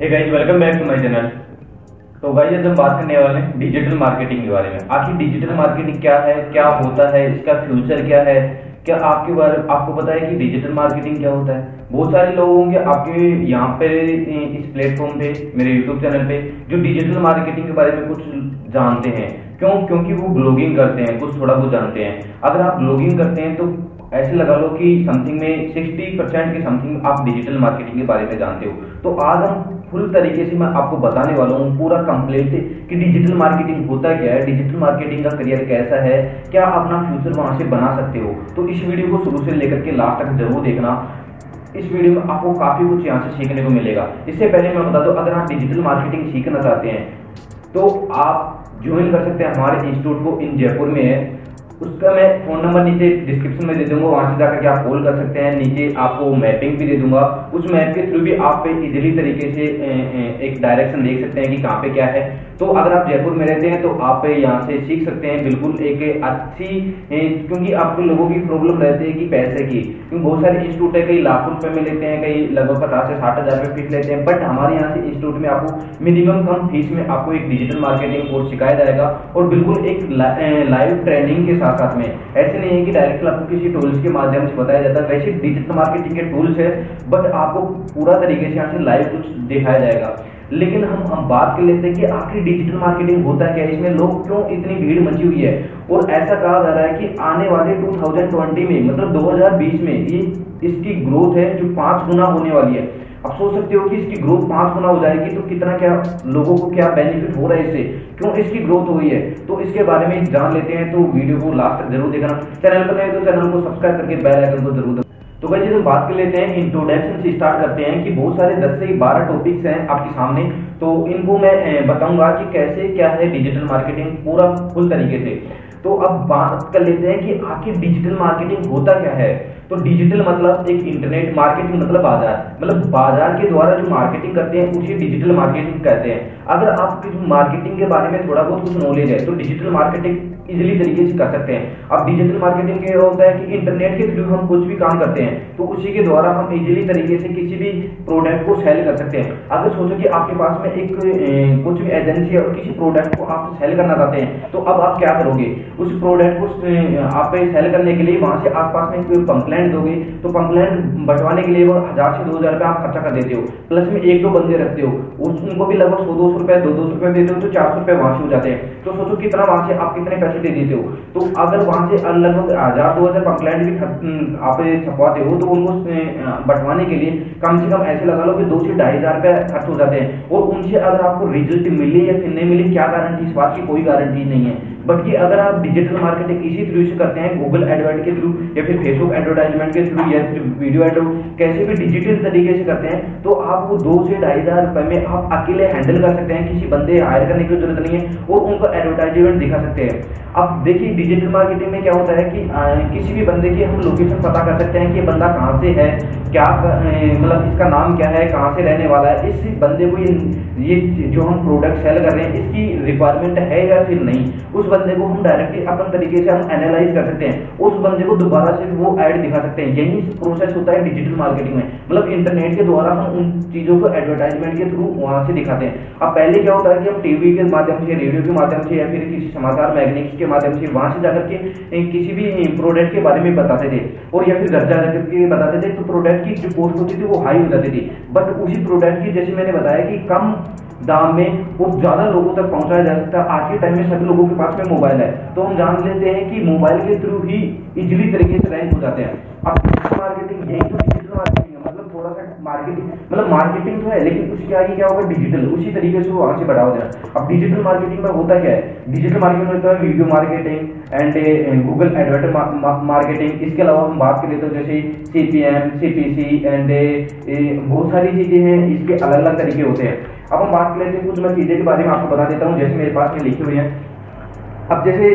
Hey guys welcome back to my channel तो guys आज हम बात करने वाले हैं डिजिटल मार्केटिंग के बारे में। आखिर डिजिटल मार्केटिंग क्या है, क्या होता है, इसका फ्यूचर क्या है? क्या आपके बारे आपको पता है कि डिजिटल मार्केटिंग क्या होता है? बहुत सारे लोग होंगे आपके यहाँ पे इस प्लेटफॉर्म पे, मेरे यूट्यूब चैनल पे, जो डिजिटल मार्केटिंग के बारे में कुछ जानते हैं। क्यों? क्योंकि वो ब्लॉगिंग करते हैं, कुछ थोड़ा बहुत जानते हैं। अगर आप ब्लॉगिंग करते हैं तो ऐसे लगा लो कि समथिंग में 60 परसेंट के समथिंग आप डिजिटल मार्केटिंग के बारे में जानते हो। तो आज हम फुल तरीके से मैं आपको बताने वाला हूँ। पूरा कंप्लीट कि डिजिटल मार्केटिंग होता क्या है? डिजिटल मार्केटिंग का करियर कैसा है? क्या अपना फ्यूचर वहाँ से बना सकते हो? तो इस वीडियो को शुरू से लेकर के लास्ट तक ज़रूर देखना। इस वीडियो में आपको काफ़ी कुछ यहाँ से सीखने को मिलेगा। इससे पहले मैं बता दूँ, अगर आप डिजिटल मार्केटिंग सीखना चाहते हैं तो आप ज्वाइन कर सकते हैं हमारे इंस्टीट्यूट को इन जयपुर में। है उसका मैं फ़ोन नंबर नीचे डिस्क्रिप्शन में दे दूँगा, वहाँ से जाकर के आप कॉल कर सकते हैं। नीचे आपको मैपिंग भी दे दूँगा। उस मैप के थ्रू भी आप पे इजीली तरीके से एक डायरेक्शन देख सकते हैं कि कहाँ पे क्या है। तो अगर आप जयपुर में रहते हैं तो आप यहाँ से सीख सकते हैं बिल्कुल एक अच्छी क्योंकि आपके लोगों की प्रॉब्लम रहती है कि पैसे की। क्योंकि बहुत सारे इंस्टीट्यूट है, कई लाखों रुपए में लेते हैं, कई लगभग पचास से साठ हज़ार रुपए फ़ीस लेते हैं। बट हमारे यहाँ से इंस्टीट्यूट में आपको मिनिमम कम फ़ीस में आपको एक डिजिटल मार्केटिंग कोर्स सिखाया जाएगा। और बिल्कुल एक लाइव ट्रेनिंग के साथ साथ में। ऐसे नहीं है कि डायरेक्ट आपको किसी टूल्स के माध्यम से बताया जाता है वैसे डिजिटल मार्केटिंग के टूल्स है बट आपको पूरा तरीके से यहाँ से लाइव कुछ दिखाया जाएगा। लेकिन हम हम बात कर लेते हैं कि आखिर डिजिटल मार्केटिंग होता क्या है? इसमें लोग क्यों इतनी भीड़ मची हुई है? और ऐसा कहा जा रहा है कि आने वाले 2020 में मतलब 2020 में, ये इसकी ग्रोथ है जो पाँच गुना होने वाली है। अब सोच सकते हो कि इसकी ग्रोथ पाँच गुना हो जाएगी तो कितना क्या लोगों को क्या बेनिफिट हो रहा है इससे? क्यों इसकी ग्रोथ हुई है। तो इसके बारे में जान लेते हैं तो वीडियो को लास्ट तक ज़रूर देखना। चैनल पर नए तो चैनल को सब्सक्राइब करके बेल आइकन को ज़रूर तो भाई जी हम बात कर लेते हैं। इंट्रोडक्शन से स्टार्ट करते हैं कि बहुत सारे 10 से 12 टॉपिक्स हैं आपके सामने। तो इनको मैं बताऊँगा कि कैसे क्या है डिजिटल मार्केटिंग पूरा फुल तरीके से। तो अब बात कर लेते हैं कि आखिर डिजिटल मार्केटिंग होता क्या है। तो डिजिटल मतलब एक इंटरनेट मार्केटिंग मतलब बाज़ार। मतलब बाज़ार के द्वारा जो मार्केटिंग करते हैं, उसे डिजिटल मार्केटिंग कहते हैं। अगर आपकी मार्केटिंग के बारे में थोड़ा बहुत कुछ नॉलेज है तो डिजिटल मार्केटिंग इजीली तरीके से कर सकते हैं। अब डिजिटल मार्केटिंग के होता है कि इंटरनेट के थ्रू हम कुछ भी काम करते हैं तो उसी के द्वारा हम इजिली तरीके से किसी भी प्रोडक्ट को सेल कर सकते हैं। अगर सोचो कि आपके पास में एक कुछ भी एजेंसी है और किसी प्रोडक्ट को आप सेल करना चाहते हैं तो अब आप क्या करोगे? उस प्रोडक्ट को आप सेल करने के लिए वहाँ से आसपास में कोई पंपलेंट दोगे तो पंपलेंट बंटवाने के लिए वो हज़ार से दो हज़ार रुपये आप खर्चा कर देते हो। प्लस में एक दो बंदे रखते हो उनको भी लगभग सौ, दो सौ रुपए दो दो सौ रुपए देते हो तो चार सौ रुपए वहाँ से हो जाते हैं। तो सोचो कितना वहाँ से आप कितने पैसे दे देते हो। तो अगर वहाँ से लगभग हज़ार, दो हज़ार पंपलेट भी आप छपवाते हो तो उनको बंटवाने के लिए कम से कम ऐसे लगा लो कि दो से ढाई हज़ार रुपए खर्च हो जाते हैं। और उनसे अगर आपको रिज़ल्ट मिले या फिर नहीं मिले, क्या गारंटी इस बात की कोई गारंटी नहीं है। बट ये अगर आप डिजिटल मार्केटिंग इसी थ्रू से करते हैं गूगल एडवर्ट के थ्रू या फिर फेसबुक एडवर्टाइजमेंट के थ्रू या फिर वीडियो एड कैसे भी डिजिटल तरीके से करते हैं तो आप वो दो से ढाई हज़ार रुपए में आप अकेले हैंडल कर सकते हैं किसी बंदे हायर करने की ज़रूरत नहीं है और उनको एडवर्टाइजमेंट दिखा सकते हैं। अब देखिए डिजिटल मार्केटिंग में क्या होता है कि आ, किसी भी बंदे की हम लोकेशन पता कर सकते हैं कि बंदा कहाँ से है क्या मतलब इसका नाम क्या है कहाँ से रहने वाला है इस बंदे को ये ये जो हम प्रोडक्ट सेल कर रहे हैं इसकी रिक्वायरमेंट है या फिर नहीं उस बंदे को हम डायरेक्टली अपन तरीके से हम एनालाइज कर सकते हैं। उस बंदे को दोबारा से वो ऐड दिखा सकते हैं। यही प्रोसेस होता है डिजिटल मार्केटिंग में। मतलब इंटरनेट के द्वारा हम उन चीज़ों को एडवर्टाइजमेंट के थ्रू वहाँ से दिखाते हैं। अब पहले क्या होता है कि हम टीवी के माध्यम से रेडियो के माध्यम से या फिर किसी समाचार मैगनीस के माध्यम से वहाँ से जाकर के किसी भी प्रोडक्ट के बारे में बताते थे। और या फिर घर जा के बताते थे तो प्रोडक्ट की जो पोस्ट होती थी वो हाई हो जाती थी। बट उसी प्रोडक्ट की जैसे मैंने बताया कि कम दाम में वो ज़्यादा लोगों तक पहुँचाया जा सकता है। आज के टाइम में सभी लोगों के पास में मोबाइल है। तो हम जान लेते हैं कि मोबाइल के थ्रू ही इजिली तरीके से रैंक हो जाते हैं। अब मार्केटिंग यही तो डिजिटल मार्केटिंग है। मतलब थोड़ा सा मार्केटिंग मतलब मार्केटिंग तो है, लेकिन उसके आगे क्या होगा? डिजिटल उसी तरीके से वहाँ से बढ़ावा देना अब डिजिटल मार्केटिंग में होता क्या है? डिजिटल मार्केटिंग में होता है video marketing and Google advert marketing इसके अलावा हम बात करें तो जैसे C P M C P C and बहुत सारी चीज़ें हैं। इसके अलग अलग तरीके होते हैं। अब हम बात कर लेते हैं कुछ मैं चीज़ें के बारे में आपको बता देता हूँ, जैसे मेरे पास में लिखी हुई है। अब जैसे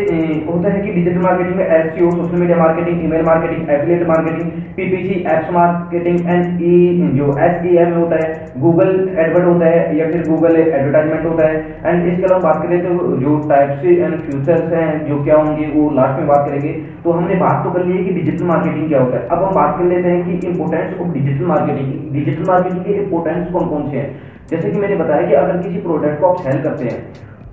होता है कि डिजिटल मार्केटिंग में S social media marketing email marketing affiliate marketing PPC apps marketing and E जो एस ई एम होता है गूगल एडवर्ट होता है, या फिर गूगल एडवर्टाइजमेंट होता है। एंड इसके अलावा बात करें तो जो टाइप्स एंड फ्यूचर्स हैं, जो क्या होंगे, वो लास्ट में बात करेंगे। तो हमने बात तो कर ली है कि डिजिटल मार्केटिंग क्या होता है। अब हम बात कर लेते हैं कि importance of digital marketing digital marketing के इंपोर्टेंस कौन कौन से हैं। जैसे कि मैंने बताया कि अगर किसी प्रोडक्ट को आप सेल करते हैं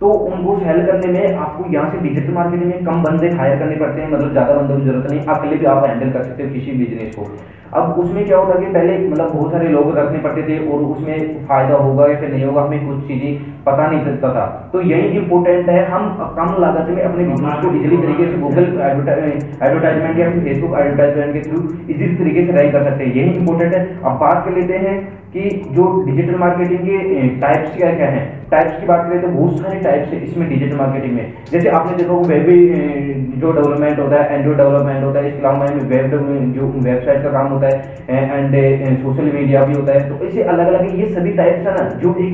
तो उनको सेल करने में आपको यहाँ से डिजिटल मार्केटिंग में कम बंदे हायर करने पड़ते हैं। मतलब ज़्यादा बंदों की ज़रूरत नहीं अकेले भी आप हैंडल कर सकते हो किसी बिज़नेस को। अब उसमें क्या होता कि पहले मतलब बहुत सारे लोग रखने पड़ते थे और उसमें फ़ायदा होगा या फिर नहीं होगा, हमें कुछ चीज़ें पता नहीं चलता था। तो यही इंपॉर्टेंट है, हम कम लागत में अपने बिज़नेस को इजिली तरीके से गूगल एडवर्टाइजमेंट या फिर फेसबुक एडवर्टाइजमेंट के थ्रू इजिली तरीके से रैंक कर सकते हैं। यही इंपॉर्टेंट है। अब बात कर लेते हैं कि जो डिजिटल मार्केटिंग के टाइप्स क्या क्या हैं। टाइप्स की बात करें तो बहुत सारे टाइप्स है इसमें डिजिटल मार्केटिंग में। जैसे आपने देखा वेब जो डेवलपमेंट होता है एंड्रॉइड डेवलपमेंट होता है इसके अलावा वेब जो वेबसाइट का काम होता है एंड सोशल मीडिया भी होता है तो ऐसे अलग अलग ये सभी टाइप्स है ना, जो एक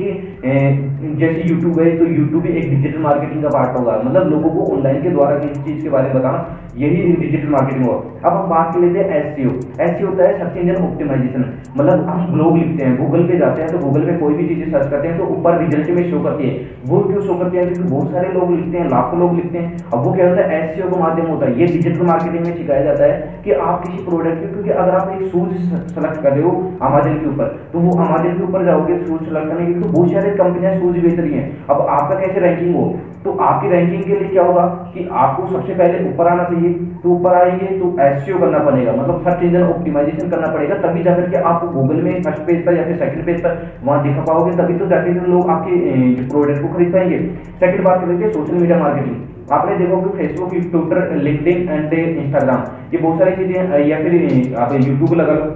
जैसे यूट्यूब है तो यूट्यूब एक डिजिटल मार्केटिंग का पार्ट होगा। मतलब लोगों को ऑनलाइन के द्वारा किसी चीज़ के बारे में बताना, यही डिजिटल मार्केटिंग होगा। अब हम बात कर लेते हैं एस सी होता है सर्च इंजन ऑप्टिमाइजेशन मतलब हम ब्लॉग लिखते हैं गूगल पे जाते हैं तो गूगल पे कोई भी चीज़ें सर्च करते हैं तो ऊपर रिज़ल्ट में शो करती है। वो क्यों शो करती है? क्योंकि बहुत सारे लोग लिखते हैं, लाखों लोग लिखते हैं। अब वो क्या होता है? एस का माध्यम होता है, ये डिजिटल मार्केटिंग में सिखाया जाता है कि आप किसी प्रोडक्ट की, क्योंकि अगर आप एक शूज़ सेलेक्ट कर रहे हो अमेजन के ऊपर तो वो अमेजन के ऊपर जाओगे शूज़ सेलेक्ट करने के तो बहुत सारे कंपनियाँ शूज़ बेच रही हैं। अब आपका कैसे रैंकिंग हो? तो आपकी रैंकिंग के लिए क्या होगा कि आपको सबसे पहले ऊपर आना चाहिए तो ऊपर आएँगे तो एस करना पड़ेगा मतलब सर्च इंजन ऑप्टिमाइजेशन करना पड़ेगा, तभी जाकर के आपको गूगल में फ़र्स्ट पेज पर या फिर सेकंड पेज पर वहाँ दिखा पाओगे, तभी तो जाके लोग आपके प्रोडक्ट को खरीद पाएँगे। सेकंड बात करेंगे सोशल मीडिया मार्केटिंग आपने देखो कि Facebook Twitter LinkedIn and Instagram ये बहुत सारी चीज़ें या फिर आप यूट्यूब लगा लो।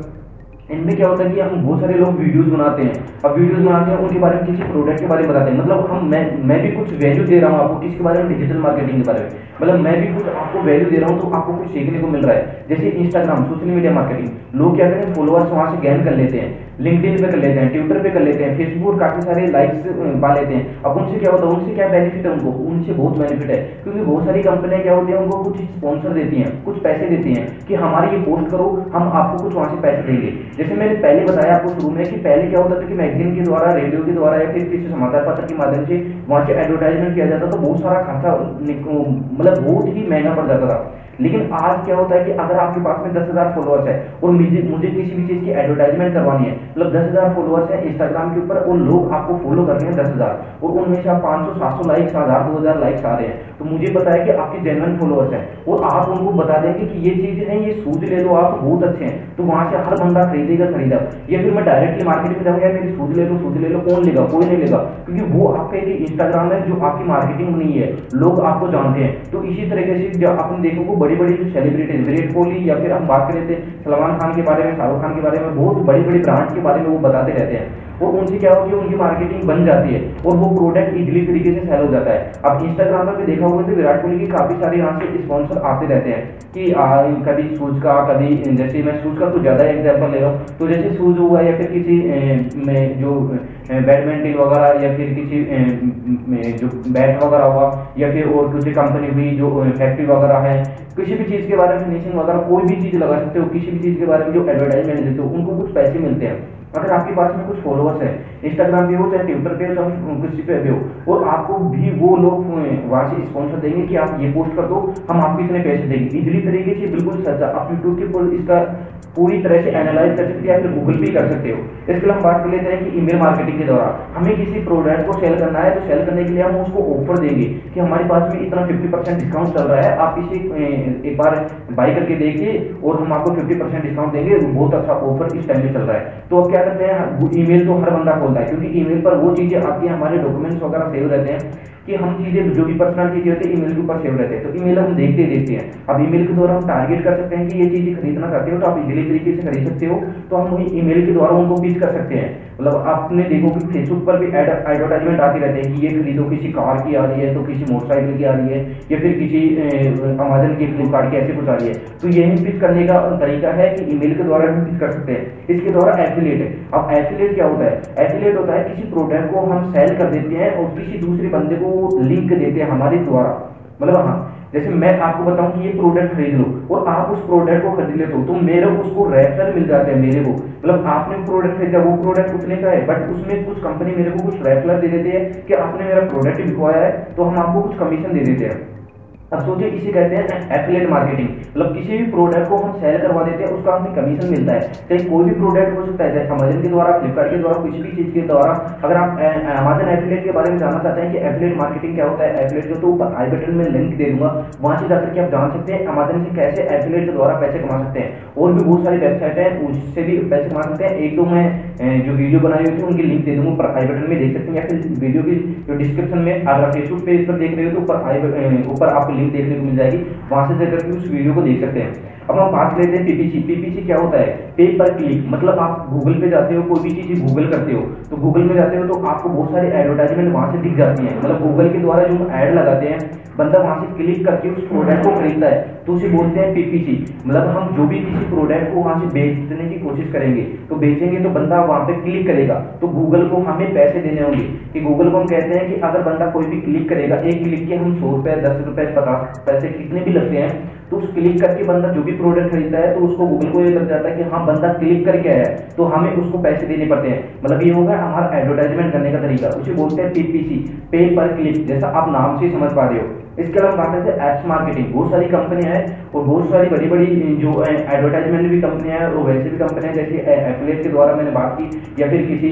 इनमें क्या होता है कि हम बहुत सारे लोग वीडियोस बनाते हैं। अब वीडियोस बनाते हैं, उनके बारे में किसी प्रोडक्ट के बारे में बताते हैं। मतलब हम, मैं मैं भी कुछ वैल्यू दे रहा हूँ आपको किसके बारे में डिजिटल मार्केटिंग के बारे में। मतलब मैं भी कुछ आपको वैल्यू दे रहा हूँ तो आपको कुछ सीखने को मिल रहा है। जैसे इंस्टाग्राम सोशल मीडिया मार्केटिंग लोग क्या करें फॉलोअर्स वहाँ से गेन कर लेते हैं। लिंकडिन पे कर लेते हैं ट्विटर पे कर लेते हैं फेसबुक काफ़ी सारे लाइक्स पा लेते हैं। अब उनसे क्या होता है, उनसे क्या बेनिफिट है उनको? उनसे बहुत बेनिफिट है, क्योंकि बहुत सारी कंपनियाँ क्या होती है, उनको कुछ स्पॉन्सर देती हैं, कुछ पैसे देती हैं कि हमारे ये पोस्ट करो, हम आपको कुछ वहाँ से पैसे देंगे। जैसे मैंने पहले बताया आपको शुरू में कि पहले क्या होता था कि मैगजीन के द्वारा रेडियो के द्वारा या फिर किसी समाचार पत्र के माध्यम से वहाँ से एडवर्टाइजमेंट किया जाता तो बहुत सारा खर्चा मतलब बहुत ही महँगा पड़ जाता था। लेकिन आज क्या होता है कि अगर आपके पास में दस हज़ार फॉलोअर्स है, और मुझे मुझे किसी भी चीज़ की एडवर्टाइजमेंट करवानी है मतलब दस हज़ार फॉलोअर्स है इंस्टाग्राम के ऊपर, और लोग आपको फॉलो कर रहे हैं दस हज़ार, और उनमें से आप पाँच सौ, सात सौ लाइक्स हज़ार दो हज़ार लाइक्स आ रहे हैं तो मुझे पता है कि आपके जेनवन फॉलोअर्स हैं, और आप उनको बता देंगे कि ये चीज़ है, ये सूज ले लो आप, बहुत अच्छे हैं तो वहाँ से हर बंदा खरीदेगा खरीदा या फिर मैं डायरेक्टली मार्केट में जाऊँगा मेरी सूज ले लो सूज ले लो, कौन लेगा, कोई नहीं लेगा? क्योंकि वो आपका इंस्टाग्राम है, जो आपकी मार्केटिंग नहीं है, लोग आपको जानते हैं तो इसी तरीके से देखो बड़ी बड़ी जो सेलिब्रिटी सेलिब्रिटीज विराट कोहली या फिर हम बात करें थे सलमान खान के बारे में, शाहरुख खान के बारे में, बहुत बड़ी बड़ी ब्रांड के बारे में वो बताते रहते हैं। और उनसे क्या होगी उनकी मार्केटिंग बन जाती है और वो प्रोडक्ट इजिली तरीके से सेल हो जाता है। अब इंस्टाग्राम पर भी देखा होगा तो विराट कोहली की काफ़ी सारे यहाँ से स्पॉन्सर आते रहते हैं कि कभी शूज़ का, कभी जैसे मैं शूज़ का कुछ ज़्यादा एग्ज़ाम्पल ले रहा हूँ तो जैसे शूज़ हुआ या फिर किसी में जो बैडमिंटन वगैरह या फिर किसी जो बैट वगैरह हुआ या फिर और किसी कंपनी हुई जो फैक्ट्री वगैरह है, किसी भी चीज़ के बारे में फिनिशिंग वगैरह कोई भी चीज़ लगा सकते हो, किसी भी चीज़ के बारे में जो एडवर्टाइजमेंट देते हो, उनको कुछ पैसे मिलते हैं। अगर आपके पास में कुछ फॉलोअर्स है इंस्टाग्राम पे हो, चाहे ट्विटर पे हो, चाहे किसी पे भी हो, और आपको भी वो लोग वहाँ से स्पॉन्सर देंगे कि आप ये पोस्ट कर दो, हम आपको इतने पैसे देंगे। इजिली तरीके से, बिल्कुल सच्चा। आप यूट्यूब के ऊपर इसका पूरी तरह से एनालाइज कर सकते हो फिर गूगल पे कर सकते हो। इसके लिए हम बात कर लेते हैं कि ईमेल मार्केटिंग के दौरान। हमें किसी प्रोडक्ट को सेल करना है तो सेल करने के लिए हम उसको ऑफ़र देंगे कि हमारे पास में इतना 50 परसेंट डिस्काउंट चल रहा है, आप इसे एक बार बाई करके देखिए, और हम आपको 50 परसेंट डिस्काउंट देंगे, बहुत अच्छा ऑफ़र इस टाइम में चल रहा है। तो अब क्या करते हैं ईमेल तो हर बंदा खोलता है, क्योंकि ईमेल पर वो चीज़ें आती हैं, हमारे डॉक्यूमेंट्स वगैरह सेव रहते हैं। कि हम चीज़ें, जो भी पर्सनल चीज़ें होती है ईमेल के ऊपर सेव रहते हैं। तो ईमेल हम देखते देखते हैं। अब ईमेल के द्वारा हम टारगेट कर सकते हैं कि ये चीज़ें खरीदना चाहते हो तो आप इजिली तरीके से खरीद सकते हो। तो हम वही ईमेल के द्वारा उनको पिच कर सकते हैं। मतलब आपने देखो कि फेसबुक पर भी एडवर्टाइजमेंट आती रहते हैं कि ये खरीदो, किसी कार की आ रही है तो किसी मोटरसाइकिल की आ रही है, या फिर किसी अमेजन की फ्लिपकार्ट की, ऐसे कुछ आ रही है। तो यही पिच करने का तरीका है कि ईमेल के द्वारा हम पिच कर सकते हैं। इसके द्वारा एफिलेट है। अब एफिलेट क्या होता है? एफिलेट होता है, किसी प्रोडक्ट को हम सेल कर देते हैं और किसी दूसरे बंदे को लिंक देते हैं हमारे द्वारा। मतलब हाँ जैसे मैं आपको बताऊँ कि ये प्रोडक्ट खरीद लो और आप उस प्रोडक्ट को खरीद लेते हो तो मेरे उसको रेफर मिल जाते हैं मेरे को। मतलब आपने प्रोडक्ट खरीदा, वो प्रोडक्ट उतने का है बट उसमें कुछ कंपनी मेरे को कुछ रेफर दे देती है कि आपने मेरा प्रोडक्ट बिकवाया है तो हम आपको कुछ कमीशन दे देते हैं। अब सोचिए, इसे कहते हैं एफिलेट मार्केटिंग मतलब किसी भी प्रोडक्ट को हम सेल करवा देते हैं, उसका हमें कमीशन मिलता है। चाहे कोई भी प्रोडक्ट हो सकता है, चाहे अमेजन के द्वारा फ्लिपकार्ट के द्वारा कुछ भी चीज़ के द्वारा। अगर आप अमेजन एफिलेट के बारे में जानना चाहते हैं कि एफिलेट मार्केटिंग क्या होता है एफिलेट जो तो ऊपर आई बटन में लिंक दे दूँगा। वहाँ से जाकर के आप जान सकते हैं अमेजन से कैसे एफिलेट के द्वारा पैसे कमा सकते हैं। और भी बहुत सारी वेबसाइट है, उससे भी पैसे कमा सकते हैं। एक तो मैं जो वीडियो बनाई हुई थी, उनकी लिंक दे दूँगा, ऊपर आई बटन में देख सकते हैं। या फिर वीडियो की जो डिस्क्रिप्शन में अगर फेसबुक पेज पर देख रहे हो तो ऊपर आई ऊपर आपको लिंक देखने को मिल जाएगी। वहाँ से जाकर उस वीडियो को देख सकते हैं। अब हम बात लेते हैं पीपीसी पीपीसी क्या होता है? पे पर क्लिक मतलब आप गूगल पे जाते हो, कोई भी चीज़ गूगल करते हो तो गूगल में जाते हो तो आपको बहुत सारी एडवर्टाइजमेंट वहाँ से दिख जाती है। मतलब गूगल के द्वारा जो एड लगाते हैं, बंदा वहाँ से क्लिक करके उस प्रोडक्ट को खरीदता है तो उसे बोलते हैं पीपीसी मतलब हम जो भी किसी प्रोडक्ट को वहाँ से बेचने की कोशिश करेंगे तो बेचेंगे तो बंदा वहाँ पे क्लिक करेगा तो गूगल को हमें पैसे देने होंगे। कि गूगल को हम कहते हैं कि अगर बंदा कोई भी क्लिक करेगा, एक क्लिक के हम सौ रुपए, दस रुपए पचास पैसे कितने भी लगते हैं तो उस क्लिक करके बंदा जो भी प्रोडक्ट खरीदता है तो उसको गूगल को ये लग जाता है कि हाँ बंदा क्लिक करके आया है तो हमें उसको पैसे देने पड़ते हैं। मतलब ये होगा हमारा एडवर्टाइजमेंट करने का तरीका, उसे बोलते हैं पीपीसी पे पर क्लिक जैसा आप नाम से समझ पा रहे हो। इसके अलावा करते हैं एप्स मार्केटिंग बहुत सारी कंपनियाँ हैं और बहुत सारी बड़ी बड़ी जो एडवर्टाइजमेंट भी कंपनियाँ हैं और वैसे भी कंपनियाँ जैसे एफिलेट के द्वारा मैंने बात की या फिर किसी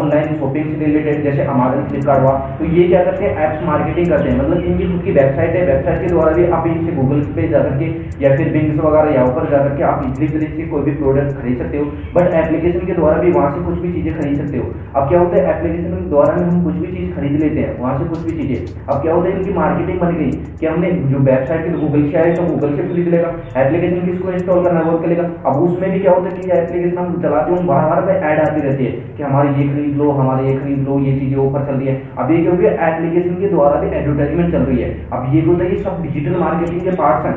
ऑनलाइन शॉपिंग से रिलेटेड जैसे अमेजन फ्लिपकार्ट हुआ। तो ये क्या करते हैं? एप्स मार्केटिंग करते हैं। मतलब इनकी खुद की वेबसाइट है। वेबसाइट के द्वारा भी आप इनसे गूगल पे जा करके या फिर बिंग्स वगैरह यहाँ पर जा करके आप इजली तरीके से कोई भी प्रोडक्ट खरीद सकते हो। बट एप्लीकेशन के द्वारा भी वहाँ से कुछ भी चीज़ें खरीद सकते हो। अब क्या होता है? एप्लीकेशन के द्वारा हम कुछ भी चीज़ खरीद लेते हैं। वहाँ से कुछ भी चीज़ें। अब क्या होता है? की मार्केटिंग बन गई कि हमने जो वेबसाइट के गूगल से तो गूगल से खरीद लेगा। एप्लीकेशन किसको इंस्टॉल करना है, वो करेगा। अब उसमें भी क्या होता है कि एप्लीकेशन हम चलाते हैं बार बार पर ऐड आती रहती है कि हमारे ये खरीद लो, हमारे ये खरीद लो, ये चीज़ें ऑफ़र चल रही है। अब ये क्योंकि एप्लीकेशन के द्वारा भी एडवर्टाइजमेंट चल रही है। अब ये होता है ये सब डिजिटल मार्केटिंग के पार्ट्स हैं।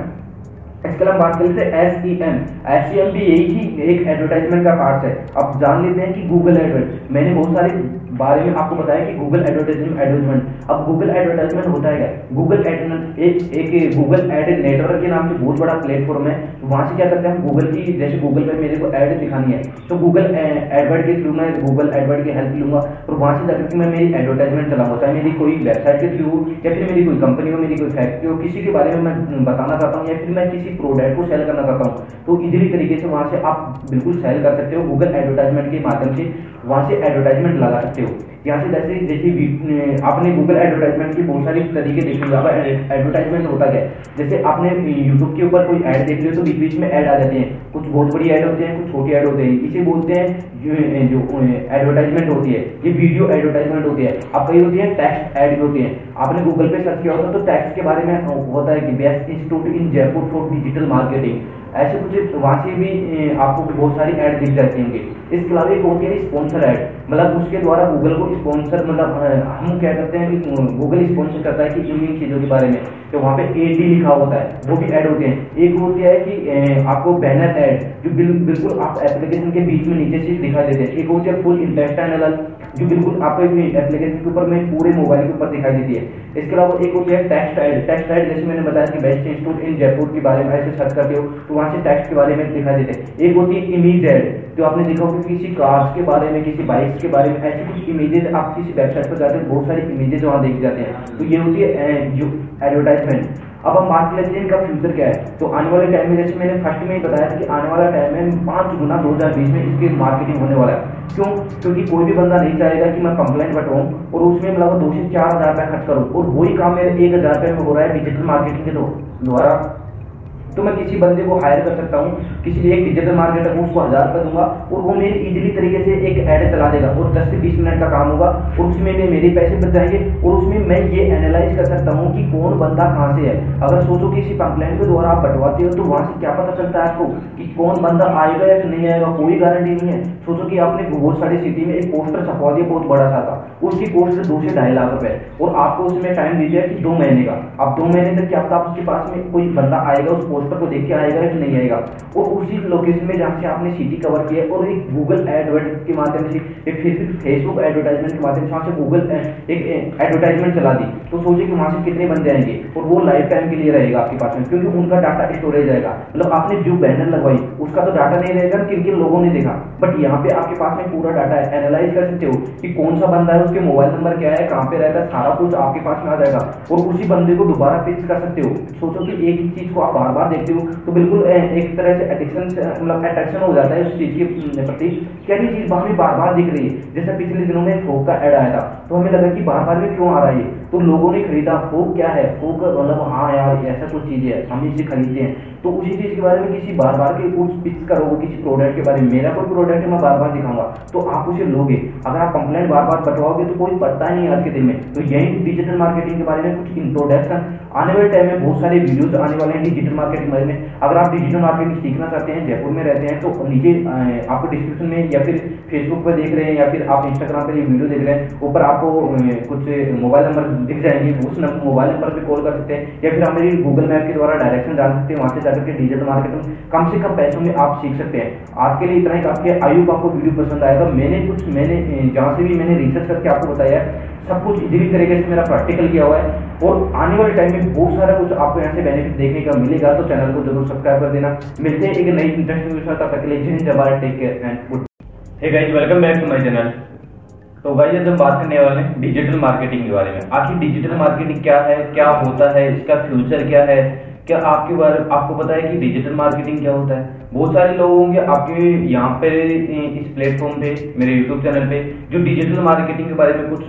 इसके अलावा बात करते हैं S E M S E M भी यही ही एक एडवर्टाइजमेंट का पार्ट है। अब जान लेते हैं कि गूगल एडवर्ट मैंने बहुत सारे बारे में आपको बताया कि गूगल एडवर्टाइजमेंट एडवर्टाइजमेंट अब गूगल एडवर्टाइजमेंट होता है गूगल एड एक एक गूगल एड नेटवर्क के नाम से बहुत बड़ा प्लेटफॉर्म है। वहाँ से क्या करते हैं गूगल की, जैसे गूगल पे मेरे को एड दिखानी है तो गूगल एडवर्ट के थ्रू मैं गूगल एडवर्ट की हेल्प लूँगा और वहाँ से जाकर मैं मेरी एडवर्टाइजमेंट चलाऊँगा, चाहे मेरी कोई वेबसाइट के थ्रू या फिर मेरी कोई कंपनी हो, मेरी कोई फैक्ट्री हो, किसी के बारे में मैं बताना चाहता हूँ या फिर मैं किसी प्रोडक्ट को सेल करना चाहता हूँ तो इजीली तरीके से वहाँ से आप बिल्कुल सेल कर सकते हो गूगल एडवर्टाइजमेंट के माध्यम से वहाँ से एडवर्टाइजमेंट लगा सकते हो। यहाँ से जैसे जैसे आपने गूगल एडवर्टाइजमेंट की बहुत सारी तरीके देखे होंगे एडवर्टाइजमेंट होता है। जैसे आपने यूट्यूब के ऊपर कोई ऐड देख रहे हो तो बीच बीच में ऐड आ जाते हैं। कुछ बहुत बड़ी ऐड होते हैं, कुछ छोटी ऐड होते हैं। इसे बोलते हैं, जो एडवर्टाइजमेंट होती है, ये वीडियो एडवर्टाइजमेंट होती है। अब कई होती है टेक्स्ट ऐड होती है। आपने गूगल पे सर्च किया होता तो टैक्स के बारे में होता है कि best institute in Jaipur for digital marketing ऐसे कुछ वहाँ से भी आपको बहुत सारी ऐड दिख जाती होंगी। इसके अलावा एक होती है स्पॉन्सर ऐड मतलब उसके द्वारा गूगल को स्पॉन्सर मतलब हम क्या करते हैं कि गूगल स्पॉन्सर करता है कि इन इन चीज़ों के बारे में। तो वहाँ पे ए डी लिखा होता है, वो भी ऐड होते हैं। एक होती है कि आपको बैनर ऐड जो बिल्कुल आप एप्लीकेशन के बीच में नीचे से दिखाई देते हैं। एक होती है फुल इंटेस्टाइनल जो बिल्कुल आपको एप्लीकेशन के ऊपर में पूरे मोबाइल के ऊपर दिखाई देती है। इसके अलावा एक होती है टेक्स्ट ऐड टेक्स्ट ऐड जैसे मैंने बताया कि बेस्ट इंस्टीट्यूट इन जयपुर के बारे में ऐसे सर्च करते हो तो वहाँ से टेक्स्ट के बारे में दिखाई देते हैं? एक होती है इमेज ऐड जो आपने देखा होगा कि किसी कार्स के बारे में, किसी बाइक्स के बारे में, ऐसी कुछ इमेजेस आप किसी वेबसाइट पर जाते हैं, बहुत सारी इमेजेस वहाँ देख जाते हैं। तो ये होती है एडवर्टाइजमेंट अब हम बात लेते हैं इनका फ्यूचर क्या है? तो आने वाले टाइम में, जैसे मैंने फ़र्स्ट में ही बताया कि आने वाला टाइम में पाँच गुना दो हज़ार बीस में इसकी मार्केटिंग होने वाला है। क्यों? क्योंकि कोई भी बंदा नहीं चाहेगा कि मैं कंप्लेंट बटवाऊँ और उसमें मतलब दो से चार हज़ार रुपया खर्च करूँ और वही काम मेरे एक हज़ार रुपये में हो रहा है डिजिटल मार्केटिंग के द्वारा। तो मैं किसी बंदे को हायर कर सकता हूँ, किसी एक डिजिटल मार्केटर को उसको हज़ार रुपये दूँगा, और वो मेरी इजीली तरीके से एक ऐड चला देगा, और दस से बीस मिनट का काम होगा, और उसमें में मेरे पैसे बच जाएँगे, और उसमें मैं ये एनालाइज कर सकता हूँ कि कौन बंदा कहाँ से है। अगर सोचो किसी कंप्लेंट के द्वारा आप बटवाते हो तो वहाँ से क्या पता चलता है आपको कि कौन बंदा आएगा या नहीं आएगा, कोई गारंटी नहीं है। सोचो कि आपने बहुत सारी सिटी में एक पोस्टर छपवा दिया, बहुत बड़ा सा था। उसकी पोस्टर दो से ढाई लाख रुपए। और आपको उसमें टाइम दीजिए कि दो महीने का। अब दो महीने तक क्या पता उसके पास में कोई बंदा आएगा, उस पोस्टर को देख के आएगा कि नहीं आएगा। और उसी लोकेशन में जहाँ से आपने सिटी कवर किया और एक गूगल एडवर्ट के माध्यम से, एक फिर फेसबुक एडवर्टाइजमेंट के माध्यम से वहाँ से गूगल एक एडवर्टाइजमेंट चला दी। तो सोचिए कि वहाँ से कितने बंदे आएँगे और वो लाइफ टाइम के लिए रहेगा आपके पास में, क्योंकि उनका डाटा स्टोरेज रहेगा। मतलब आपने जो बैनर लगवाई, उसका तो डाटा नहीं रहेगा किन किन लोगों ने देखा। बट यहाँ पे आपके पास में पूरा डाटा है एनालाइज कर सकते हो कि कौन सा बंदा है उसके मोबाइल नंबर क्या है, कहाँ पे रहता है सारा कुछ आपके पास में आ जाएगा। और उसी बंदे को दोबारा पिच कर सकते हो। सोचो कि एक ही चीज़ को आप बार बार देखते हो तो बिल्कुल एक तरह से एडिक्शन मतलब अट्रैक्शन हो जाता है उस चीज़ के प्रति। क्या भी चीज़ हमें बार बार दिख रही है। जैसे पिछले दिनों में फोक का एड आया था तो हमें लगा कि बार बार में क्यों आ रहा है तो लोगों ने खरीदा फोक क्या है? फोक मतलब हाँ यार ऐसा कुछ चीज़ है, हम इसे खरीदते हैं। तो उसी चीज़ के बारे में किसी बार बार के कुछ पिच करोगे, किसी प्रोडक्ट के बारे में। मेरा कोई प्रोडक्ट है, मैं बार बार दिखाऊँगा। तो आप उसे लोगे। अगर आप कंप्लेंट बार बार बटवाओगे तो कोई पढ़ता नहीं आज के दिन में। तो यही डिजिटल मार्केटिंग के बारे में कुछ इंट्रोडक्शन आने वाले टाइम में बहुत सारे वीडियोस आने वाले हैं डिजिटल मार्केटिंग के बारे में। अगर आप डिजिटल मार्केटिंग सीखना चाहते हैं, जयपुर में रहते हैं तो नीचे आपको डिस्क्रिप्शन में या फिर फेसबुक पर देख रहे हैं या फिर आप इंस्टाग्राम पर ये वीडियो देख रहे हैं, ऊपर आपको कुछ मोबाइल नंबर दिख जाएँगे, उस मोबाइल नंबर पर कॉल कर सकते हैं, या फिर आप मेरी गूगल मैप के द्वारा डायरेक्शन डाल सकते हैं, वहाँ से जाकर के डिजिटल मार्केटिंग कम से कम पैसों में आप सीख सकते हैं। आज के लिए इतना ही, आपके आयु आपको वीडियो पसंद आएगा। मैंने कुछ, मैंने जहाँ से भी मैंने रिसर्च करके आपको बताया सब कुछ इजीली तरीके से मेरा प्रैक्टिकल किया हुआ है। और आने वाले टाइम में बहुत सारा कुछ आपको यहाँ से बेनिफिट देखने का मिलेगा तो चैनल को ज़रूर सब्सक्राइब कर देना। मिलते हैं एक नई इंटरेस्टिंग तब तक के लिए जय Jawahar take care and good hey guys welcome back to my channel तो भाई आज हम बात करने वाले हैं डिजिटल मार्केटिंग के बारे में। आखिर डिजिटल मार्केटिंग क्या है, क्या होता है, इसका फ्यूचर क्या है? क्या आपके बारे में, आपको पता है कि डिजिटल मार्केटिंग क्या होता है? बहुत सारे लोग होंगे आपके यहाँ पे इस प्लेटफॉर्म पे, मेरे यूट्यूब चैनल पे, जो डिजिटल मार्केटिंग के बारे में कुछ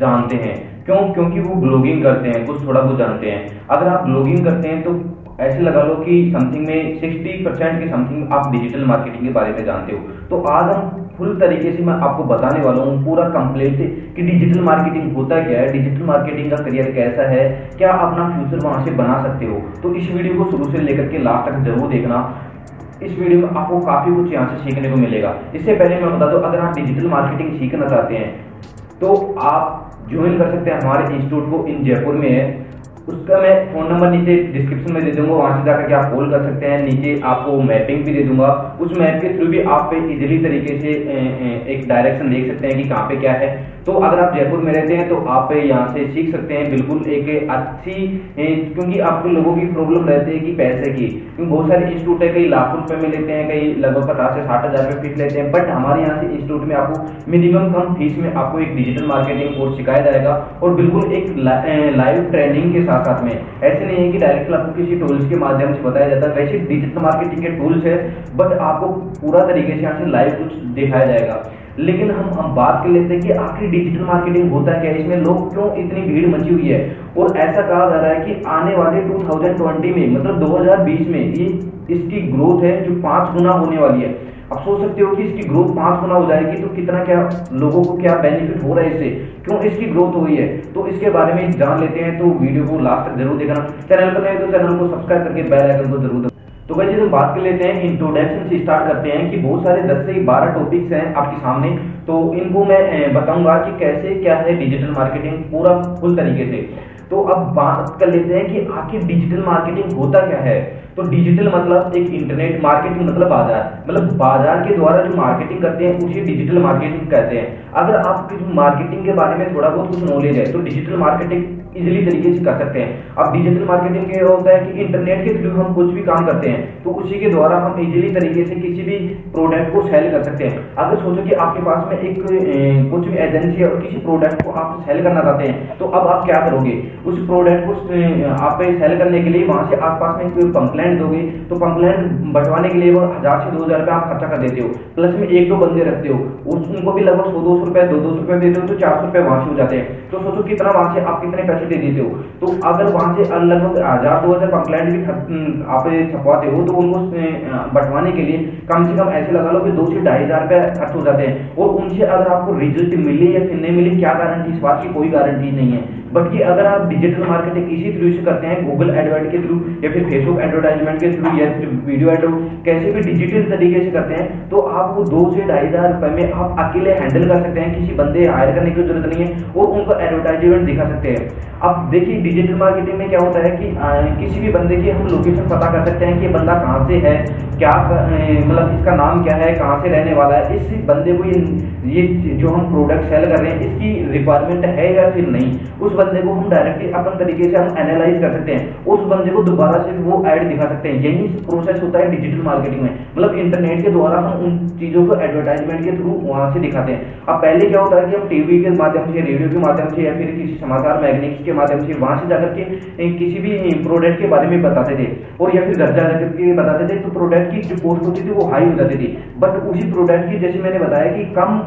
जानते हैं। क्यों? क्योंकि वो ब्लॉगिंग करते हैं, कुछ थोड़ा बहुत जानते हैं। अगर आप ब्लॉगिंग करते हैं तो ऐसे लगा लो कि समथिंग में 60 परसेंट के समथिंग आप डिजिटल मार्केटिंग के बारे में जानते हो। तो आज हम फुल तरीके से मैं आपको बताने वाला हूँ। पूरा कंप्लीट कि डिजिटल मार्केटिंग होता क्या है? डिजिटल मार्केटिंग का करियर कैसा है? क्या अपना फ्यूचर वहाँ से बना सकते हो? तो इस वीडियो को शुरू से लेकर के लास्ट तक ज़रूर देखना। इस वीडियो में आपको काफ़ी कुछ यहाँ से सीखने को मिलेगा। इससे पहले मैं बता दूँ, अगर आप डिजिटल मार्केटिंग सीखना चाहते हैं तो आप ज्वाइन कर सकते हैं हमारे इंस्टीट्यूट को इन जयपुर में। है उसका मैं फ़ोन नंबर नीचे डिस्क्रिप्शन में दे दूँगा, वहाँ से जाकर के आप कॉल कर सकते हैं। नीचे आपको मैपिंग भी दे दूँगा। उस मैप के थ्रू भी आप इजीली तरीके से एक डायरेक्शन देख सकते हैं कि कहाँ पे क्या है। तो अगर आप जयपुर में रहते हैं तो आप यहाँ से सीख सकते हैं बिल्कुल एक अच्छी क्योंकि आपको लोगों की प्रॉब्लम रहती है कि पैसे की। क्योंकि बहुत सारे इंस्टीट्यूट है, कई लाखों रुपए में लेते हैं, कई लगभग पचास से साठ हज़ार रुपये फ़ीस लेते हैं। बट हमारे यहाँ से इंस्टीट्यूट में आपको मिनिमम कम फ़ीस में आपको एक डिजिटल मार्केटिंग कोर्स सिखाया जाएगा। और बिल्कुल एक लाइव ट्रेनिंग के साथ साथ साथ में। ऐसे नहीं है कि डायरेक्टली आपको किसी टूल्स के माध्यम से बताया जाता। है वैसे डिजिटल मार्केटिंग के टूल्स है बट आपको पूरा तरीके से यहाँ से लाइव कुछ दिखाया जाएगा। लेकिन हम हम बात कर लेते हैं कि आखिर डिजिटल मार्केटिंग होता क्या है? इसमें लोग क्यों इतनी भीड़ मची हुई है? और ऐसा कहा जा रहा है कि आने वाले 2020 में मतलब 2020 में, ये, इसकी ग्रोथ है जो पाँच गुना होने वाली है। अब सोच सकते हो कि इसकी ग्रोथ पाँच गुना हो जाएगी तो कितना क्या लोगों को क्या बेनिफिट हो रहा है इससे? क्यों इसकी ग्रोथ हुई है? तो इसके बारे में जान लेते हैं तो वीडियो को लास्ट तक ज़रूर देखना। चैनल पर नए तो चैनल को सब्सक्राइब करके बेल आइकन को ज़रूर तो वैसे हम बात कर लेते हैं इंट्रोडक्शन से स्टार्ट करते हैं कि बहुत सारे 10 से 12 टॉपिक्स हैं आपके सामने। तो इनको मैं बताऊँगा कि कैसे क्या है डिजिटल मार्केटिंग पूरा फुल तरीके से। तो अब बात कर लेते हैं कि आखिर डिजिटल मार्केटिंग होता क्या है? तो डिजिटल मतलब एक इंटरनेट मार्केटिंग मतलब बाज़ार। मतलब बाज़ार के द्वारा जो मार्केटिंग करते हैं, उसे डिजिटल मार्केटिंग कहते हैं। अगर आपकी मार्केटिंग के बारे में थोड़ा बहुत कुछ नॉलेज है तो डिजिटल मार्केटिंग इजिली तरीके से कर सकते हैं। अब डिजिटल मार्केटिंग क्या होता है कि इंटरनेट के थ्रू हम कुछ भी काम करते हैं तो उसी के द्वारा हम इजिली तरीके से किसी भी प्रोडक्ट को सेल कर सकते हैं। अगर सोचो कि आपके पास में एक कुछ भी एजेंसी है और किसी प्रोडक्ट को आप सेल करना चाहते हैं तो अब आप क्या करोगे? उस प्रोडक्ट को आप सेल करने के लिए वहाँ से आसपास में कोई पंपलेंट दोगे तो पंपलेंट बंटवाने के लिए वो हज़ार से दो हज़ार रुपये आप खर्चा कर देते हो। प्लस में एक दो बंदे रखते हो। उनको भी लगभग सौ, दो सौ रुपए दो दो सौ रुपए देते हो तो चार सौ रुपए वहाँ से हो जाते हैं। तो सोचो कितना वहाँ से आप कितने पैसे पैसे दे देते हो तो अगर वहाँ से लगभग हज़ार दो हज़ार कंप्लेंट भी आप छपवाते हो तो उनको बंटवाने के लिए कम से कम ऐसे लगा लो कि दो से ढाई हज़ार रुपए खर्च हो जाते हैं। और उनसे अगर आपको रिज़ल्ट मिले या फिर नहीं मिले, क्या गारंटी इस बात की कोई गारंटी नहीं है। बट अगर आप डिजिटल मार्केटिंग इसी थ्रू से करते हैं गूगल एडवर्ट के थ्रू या फिर फेसबुक एडवर्टाइजमेंट के थ्रू या फिर वीडियो एड कैसे भी डिजिटल तरीके से करते हैं तो आपको दो से ढाई हज़ार रुपए में आप अकेले हैंडल कर सकते हैं किसी बंदे हायर करने की ज़रूरत नहीं है और उनको एडवर्टाइजमेंट दिखा सकते हैं। अब देखिए डिजिटल मार्केटिंग में क्या होता है कि आ, किसी भी बंदे की हम लोकेशन पता कर सकते हैं कि बंदा कहाँ से है क्या मतलब इसका नाम क्या है कहाँ से रहने वाला है इस बंदे को ये ये जो हम प्रोडक्ट सेल कर रहे हैं इसकी रिक्वायरमेंट है या फिर नहीं उस बंदे को हम डायरेक्टली अपन तरीके से हम एनालाइज कर सकते हैं। उस बंदे को दोबारा से वो ऐड दिखा सकते हैं। यही प्रोसेस होता है डिजिटल मार्केटिंग में। मतलब इंटरनेट के द्वारा हम उन चीज़ों को एडवर्टाइजमेंट के थ्रू वहाँ से दिखाते हैं। अब पहले क्या होता है कि हम टीवी के माध्यम से रेडियो के माध्यम से या फिर किसी समाचार मैगनीस के माध्यम से वहाँ से जाकर के किसी भी प्रोडक्ट के बारे में बताते थे। और या फिर घर जाकर के बताते थे तो प्रोडक्ट की जो पोस्ट होती थी वो हाई हो जाती थी। बट उसी प्रोडक्ट की, जैसे मैंने बताया कि कम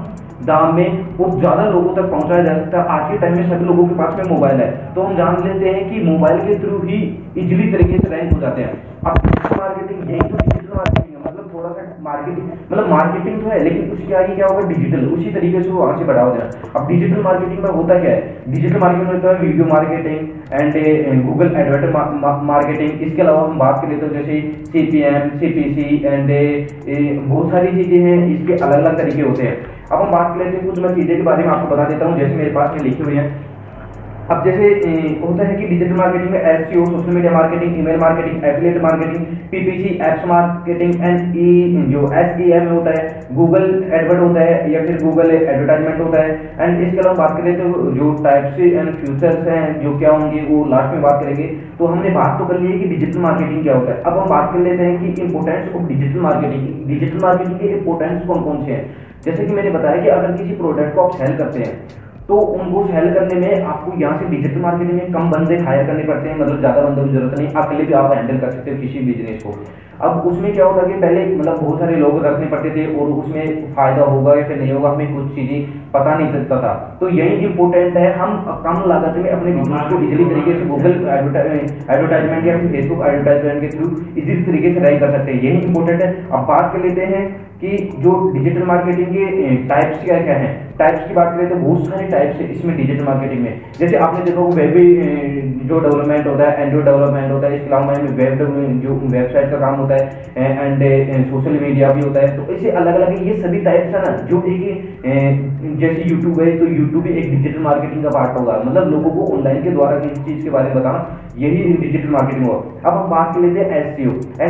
दाम में वो ज़्यादा लोगों तक पहुँचाया जा सकता है। आज के टाइम में सभी लोगों के पास में मोबाइल है। तो हम जान लेते हैं कि मोबाइल के थ्रू ही इजिली तरीके से रैंक हो जाते हैं। अब डिजिटल मार्केटिंग यही तो डिजिटल मार्केटिंग है। मतलब थोड़ा सा मार्केटिंग मतलब मार्केटिंग तो है, लेकिन उसके आगे क्या होगा? डिजिटल उसी तरीके से वो से बढ़ावा देना अब डिजिटल मार्केटिंग में होता क्या है? डिजिटल मार्केटिंग में होता है video marketing and Google advert marketing इसके अलावा हम बात करें तो जैसे C P M C P C and बहुत सारी चीज़ें हैं, इसके अलग अलग तरीके होते हैं। अब हम बात कर लेते हैं कुछ मैं चीज़ें के बारे में आपको बता देता हूँ। जैसे मेरे पास में लिखी हुई है अब जैसे होता है कि डिजिटल मार्केटिंग में S social media marketing email marketing affiliate marketing PPC apps marketing and E जो एस ई एम होता है गूगल एडवर्ट होता है या फिर गूगल एडवर्टाइजमेंट होता है। एंड इसके अलावा बात करें तो जो टाइप्स एंड फ्यूचर्स हैं, जो क्या होंगे, वो लास्ट में बात करेंगे। तो हमने बात तो कर ली है कि डिजिटल मार्केटिंग क्या होता है। अब हम बात कर लेते हैं कि importance of digital marketing digital marketing के इंपोर्टेंस कौन कौन से हैं? जैसे कि मैंने बताया कि अगर किसी प्रोडक्ट को आप सेल करते हैं तो उनको सेल करने में, आपको यहाँ से डिजिटल मार्केटिंग में कम बंदे हायर करने पड़ते हैं मतलब ज़्यादा बंदों की ज़रूरत नहीं अकेले भी आप हैंडल कर सकते हो किसी बिज़नेस को। अब उसमें क्या होता कि पहले मतलब बहुत सारे लोग रखने पड़ते थे और उसमें फ़ायदा होगा या फिर नहीं होगा, हमें कुछ चीज़ें पता नहीं चलता था। तो यही इंपॉर्टेंट है, हम कम लागत में अपने बिज़नेस को इजिली तरीके से गूगल एडवर्टाइजमेंट या फेसबुक एडवर्टाइजमेंट के थ्रू इजी तरीके से रैंक कर सकते हैं। यही इंपॉर्टेंट है। अब बात कर लेते हैं कि जो डिजिटल मार्केटिंग के टाइप्स क्या क्या हैं? टाइप्स की बात करें तो बहुत सारे टाइप्स है इसमें डिजिटल मार्केटिंग में। जैसे आपने देखा वेब जो डेवलपमेंट होता है एंड्रॉइड डेवलपमेंट होता है इसके अलावा में वेब जो वेबसाइट का काम होता है एंड सोशल मीडिया भी होता है। तो ऐसे अलग अलग ये सभी टाइप्स है ना, जो एक जैसे यूट्यूब है तो यूट्यूब एक डिजिटल मार्केटिंग का पार्ट होगा। मतलब लोगों को ऑनलाइन के द्वारा किसी चीज़ के बारे में बताना यही डिजिटल मार्केटिंग होगा अब हम बात कर लेते हैं एस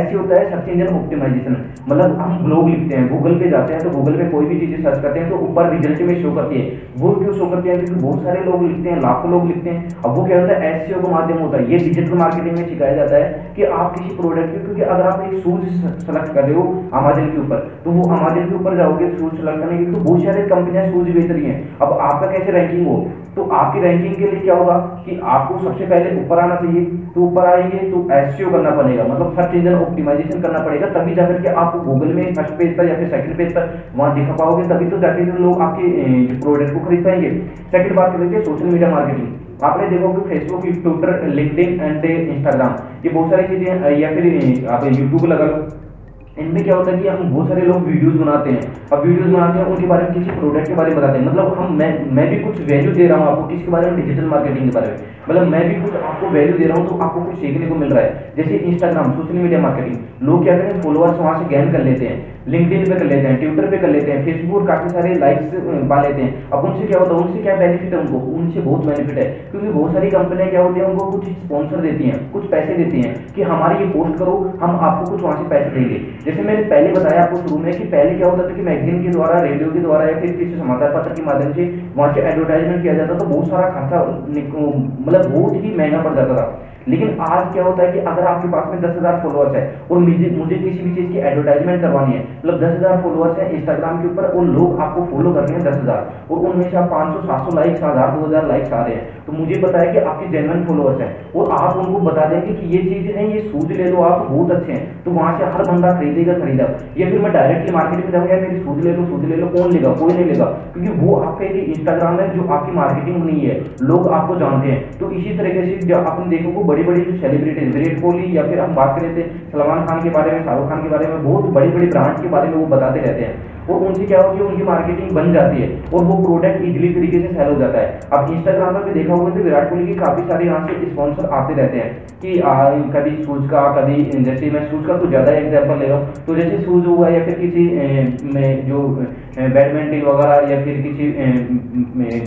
सी होता है सर्च इंजन ऑप्टिमाइजेशन मतलब हम ब्लॉग लिखते हैं गूगल पे जाते हैं तो गूगल पे कोई भी चीज़ें सर्च करते हैं तो ऊपर रिज़ल्ट में शो करती है। वो क्यों शो करती है? क्योंकि बहुत सारे लोग लिखते हैं, लाखों लोग लिखते हैं। अब वो क्या होता है? एस का माध्यम होता है। ये डिजिटल मार्केटिंग में सिखाया जाता है कि आप किसी प्रोडक्ट के, क्योंकि अगर आप एक शूज़ सेलेक्ट कर रहे हो अमेजन के ऊपर तो वो अमेजन के ऊपर जाओगे शूज़ सेलेक्ट करने के तो बहुत सारी कंपनियाँ शूज़ बेच रही हैं। अब आपका कैसे रैंकिंग हो? तो आपकी रैंकिंग के लिए क्या होगा कि आपको सबसे पहले ऊपर आना चाहिए तो ऊपर आएँगे तो एसईओ करना पड़ेगा। मतलब सर्च इंजन ऑप्टिमाइजेशन करना पड़ेगा, तभी जाकर के आप गूगल में फ़र्स्ट पेज पर या फिर सेकंड पेज पर वहाँ दिखा पाओगे, तभी तो जाके लोग आपके प्रोडक्ट को खरीद पाएँगे। सेकंड बात कर सोशल मीडिया मार्केटिंग आपने देखो कि Facebook Twitter LinkedIn and Instagram ये बहुत सारी चीज़ें या फिर आप यूट्यूब लगा लो। इनमें क्या होता है कि हम बहुत सारे लोग वीडियोस बनाते हैं। अब वीडियोस बनाते हैं, उनके बारे में किसी प्रोडक्ट के बारे में बताते हैं। मतलब हम, मैं मैं भी कुछ वैल्यू दे रहा हूँ आपको किसके बारे में डिजिटल मार्केटिंग के बारे में। मतलब मैं भी कुछ आपको वैल्यू दे रहा हूँ तो आपको कुछ सीखने को मिल रहा है। जैसे इंस्टाग्राम सोशल मीडिया मार्केटिंग लोग क्या करें फॉलोअर्स वहाँ से गेन कर लेते हैं। लिंकडिन पे कर लेते हैं ट्विटर पे कर लेते हैं फेसबुक काफ़ी सारे लाइक्स पा लेते हैं। अब उनसे क्या होता है, उनसे क्या बेनिफिट है उनको? उनसे बहुत बेनिफिट है, क्योंकि बहुत सारी कंपनियाँ क्या होती है, उनको कुछ स्पॉन्सर देती हैं, कुछ पैसे देती हैं कि हमारे ये पोस्ट करो, हम आपको कुछ वहाँ से पैसे देंगे। जैसे मैंने पहले बताया आपको शुरू में कि पहले क्या होता था कि मैगजीन के द्वारा रेडियो के द्वारा या फिर किसी समाचार पत्र के माध्यम से वहाँ से एडवर्टाइजमेंट किया जाता तो बहुत सारा खर्चा मतलब बहुत ही महँगा पड़ जाता था। लेकिन आज क्या होता है कि अगर आपके पास में दस हज़ार फॉलोअर्स है, और मुझे मुझे किसी भी चीज़ की एडवर्टाइजमेंट करवानी है मतलब दस हज़ार फॉलोअर्स है इंस्टाग्राम के ऊपर, और लोग आपको फॉलो कर रहे हैं दस हज़ार, और उनमें से आप पाँच सौ, सात सौ लाइक्स हज़ार दो हज़ार लाइक्स आ रहे हैं तो मुझे पता है कि आपके जेनवन फॉलोअर्स हैं। और आप उनको बता देंगे कि ये चीज़ है, ये सूज ले लो आप, बहुत अच्छे हैं। तो वहाँ से हर बंदा खरीदेगा, खरीदा। या फिर मैं डायरेक्टली मार्केट में जाऊँगा मेरी सूज ले लो सूज ले लो, कौन लेगा? कोई नहीं लेगा। क्योंकि वो आपका एक इंस्टाग्राम है जो आपकी मार्केटिंग नहीं है। लोग आपको जानते हैं। तो इसी तरीके से आपने देखो बड़ी बड़ी जो सेलिब्रिटी थे विराट कोहली या फिर हम बात करें थे सलमान खान के बारे में, शाहरुख खान के बारे में, बहुत बड़ी बड़ी ब्रांड के बारे में वो बताते रहते हैं। और उनसे क्या होगी उनकी मार्केटिंग बन जाती है और वो प्रोडक्ट इजिली तरीके से सेल हो जाता है। अब इंस्टाग्राम पर भी देखा होगा तो विराट कोहली की काफ़ी सारे यहाँ से स्पॉन्सर आते रहते हैं कि कभी शूज़ का, कभी जैसे मैं शूज़ का कुछ ज़्यादा एग्ज़ाम्पल ले रहा हूँ तो जैसे शूज़ हुआ या फिर किसी में जो बैडमिंटन वगैरह या फिर किसी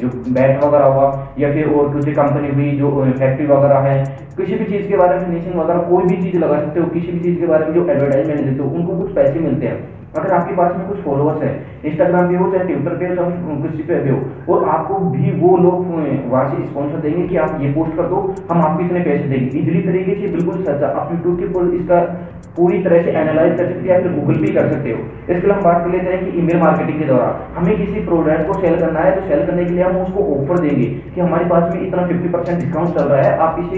जो बैट वगैरह हुआ या फिर और किसी कंपनी हुई जो फैक्ट्री वगैरह है, किसी भी चीज़ के बारे में फिनिशिंग वगैरह कोई भी चीज़ लगा सकते हो, किसी भी चीज़ के बारे में जो एडवर्टाइजमेंट देते हो, उनको कुछ पैसे मिलते हैं। अगर आपके पास में कुछ फॉलोअर्स है इंस्टाग्राम पे हो, चाहे ट्विटर पे हो, चाहे किसी पे भी हो, और आपको भी वो लोग वहाँ से स्पॉन्सर देंगे कि आप ये पोस्ट कर दो, हम आपको इतने पैसे देंगे। इजिली तरीके से बिल्कुल सच्चा, आप यूट्यूब के ऊपर इसका पूरी तरह से एनालाइज कर सकते हैं, या फिर गूगल पे कर सकते हो। इसके लिए हम बात कर लेते हैं कि ईमेल मार्केटिंग के दौरान हमें किसी प्रोडक्ट को सेल करना है तो सेल करने के लिए हम उसको ऑफ़र देंगे कि हमारे पास में इतना 50 परसेंट डिस्काउंट चल रहा है, आप इसे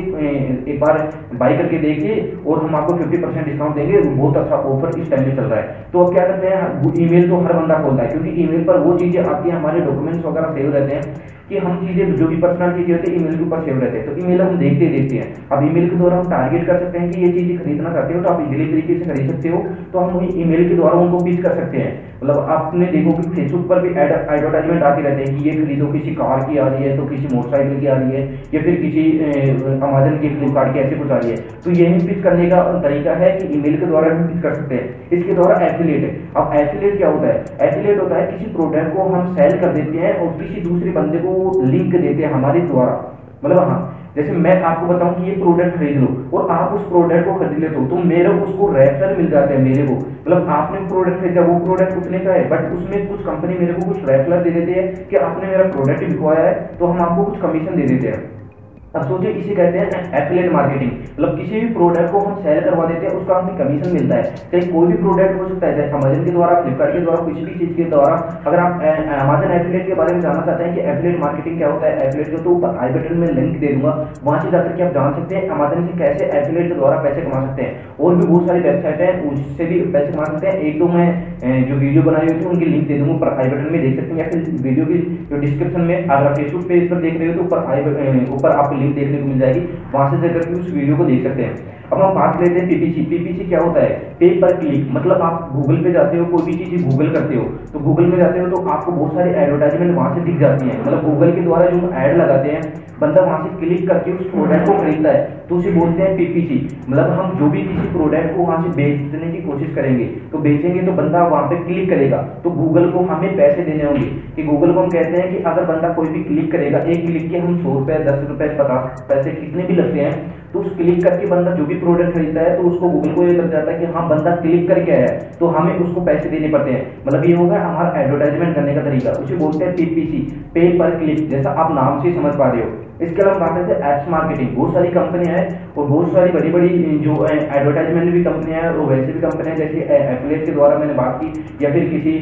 एक बार बाई करके देखिए, और हम आपको 50 परसेंट डिस्काउंट देंगे, बहुत अच्छा ऑफ़र इस टाइम में चल रहा है। तो अब क्या करते हैं ईमेल तो हर बंदा खोलता है, क्योंकि ईमेल पर वो चीज़ें आती है हमारे डॉक्यूमेंट्स वगैरह सेव रहते हैं कि हम चीज़ें, जो भी पर्सनल चीज़ें होती है ईमेल के ऊपर सेव रहते हैं। तो ईमेल हम देखते देखते हैं। अब ईमेल के द्वारा हम टारगेट कर सकते हैं कि ये चीज़ें खरीदना चाहते हो तो आप इजिली तरीके से खरीद सकते हो। तो हम वही ईमेल के द्वारा उनको पिच कर सकते हैं। मतलब आपने देखो कि फेसबुक पर भी एडवर्टाइजमेंट आती रहते हैं कि ये खरीदो, किसी कार की आ रही है तो किसी मोटरसाइकिल की आ रही है, या फिर किसी अमेजन की फ्लिपकार्ट की, ऐसे कुछ आ रही है। तो यही पिच करने का तरीका है कि ईमेल के द्वारा हम पिच कर सकते हैं। इसके द्वारा एफिलेट अब एफिलेट क्या होता है? एफिलेट होता है किसी प्रोडक्ट को हम सेल कर देते हैं और किसी दूसरे बंदे को लिंक देते हैं हमारे द्वारा। मतलब हाँ जैसे मैं आपको बताऊँ कि ये प्रोडक्ट खरीद लो और आप उस प्रोडक्ट को खरीद लेते हो तो मेरे उसको रेफर मिल जाते हैं मेरे को। मतलब आपने प्रोडक्ट खरीदा, वो प्रोडक्ट उतने का है बट उसमें कुछ कंपनी मेरे को कुछ रेफर दे देती है कि आपने मेरा प्रोडक्ट बिकवाया है तो हम आपको कुछ कमीशन दे देते हैं। अब सोचिए इसे कहते हैं एफिलेट मार्केटिंग मतलब किसी भी प्रोडक्ट को हम सेल करवा देते हैं, उसका हमें कमीशन मिलता है। कहीं कोई भी प्रोडक्ट हो सकता है जैसे अमेजन के द्वारा फ्लिपकार्ट के द्वारा किसी भी चीज़ के द्वारा, अगर आप अमेजन एफिलेट के बारे में जानना चाहते हैं कि एफिलेट मार्केटिंग क्या होता है एफिलेट जो तो ऊपर आई बटन में लिंक दे दूँगा, वहाँ से जाकर के आप जान सकते हैं अमेजन से कैसे एफिलेट के द्वारा पैसे कमा सकते हैं। और भी बहुत सारी वेबसाइट है, उससे भी पैसे कमा सकते हैं। एक दो मैं जो वीडियो बनाई हुई थी, उनकी लिंक दे दूँगा, ऊपर आई बटन में देख सकते हैं। या फिर वीडियो की जो डिस्क्रिप्शन में, अगर फेसबुक पेज पर देख रहे हो तो ऊपर आई ऊपर आपको लिंक देखने को मिल जाएगी। वहाँ से जाकर के उस वीडियो को देख सकते हैं। अब हम बात लेते हैं पीपीसी पीपीसी क्या होता है? पे पर क्लिक मतलब आप गूगल पे जाते हो, कोई भी चीज़ गूगल करते हो तो गूगल में जाते हो तो आपको बहुत सारी एडवर्टाइजमेंट वहाँ से दिख जाती है। मतलब गूगल के द्वारा जो एड लगाते हैं, बंदा वहाँ से क्लिक करके उस प्रोडक्ट को खरीदता है तो उसे बोलते हैं पीपीसी मतलब हम जो भी किसी प्रोडक्ट को वहाँ से बेचने की कोशिश करेंगे तो बेचेंगे तो बंदा वहाँ पे क्लिक करेगा तो गूगल को हमें पैसे देने होंगे। कि गूगल को हम कहते हैं कि अगर बंदा कोई भी क्लिक करेगा, एक क्लिक के हम सौ रुपए, दस रुपए, पचास पैसे कितने भी लगते हैं तो उस क्लिक करके बंदा जो भी प्रोडक्ट खरीदता है तो उसको गूगल को ये लग जाता है कि हाँ बंदा क्लिक करके आया है तो हमें उसको पैसे देने पड़ते हैं। मतलब ये होगा हमारा एडवर्टाइजमेंट करने का तरीका, उसे बोलते हैं पीपीसी पे पर क्लिक जैसा आप नाम से समझ पा रहे हो। इसके अलावा बात करते हैं एप्स मार्केटिंग बहुत सारी कंपनियाँ हैं और बहुत सारी बड़ी बड़ी जो एडवर्टाइजमेंट भी कंपनियाँ हैं और वैसे भी कंपनियाँ जैसे एफिलेट के द्वारा मैंने बात की या फिर किसी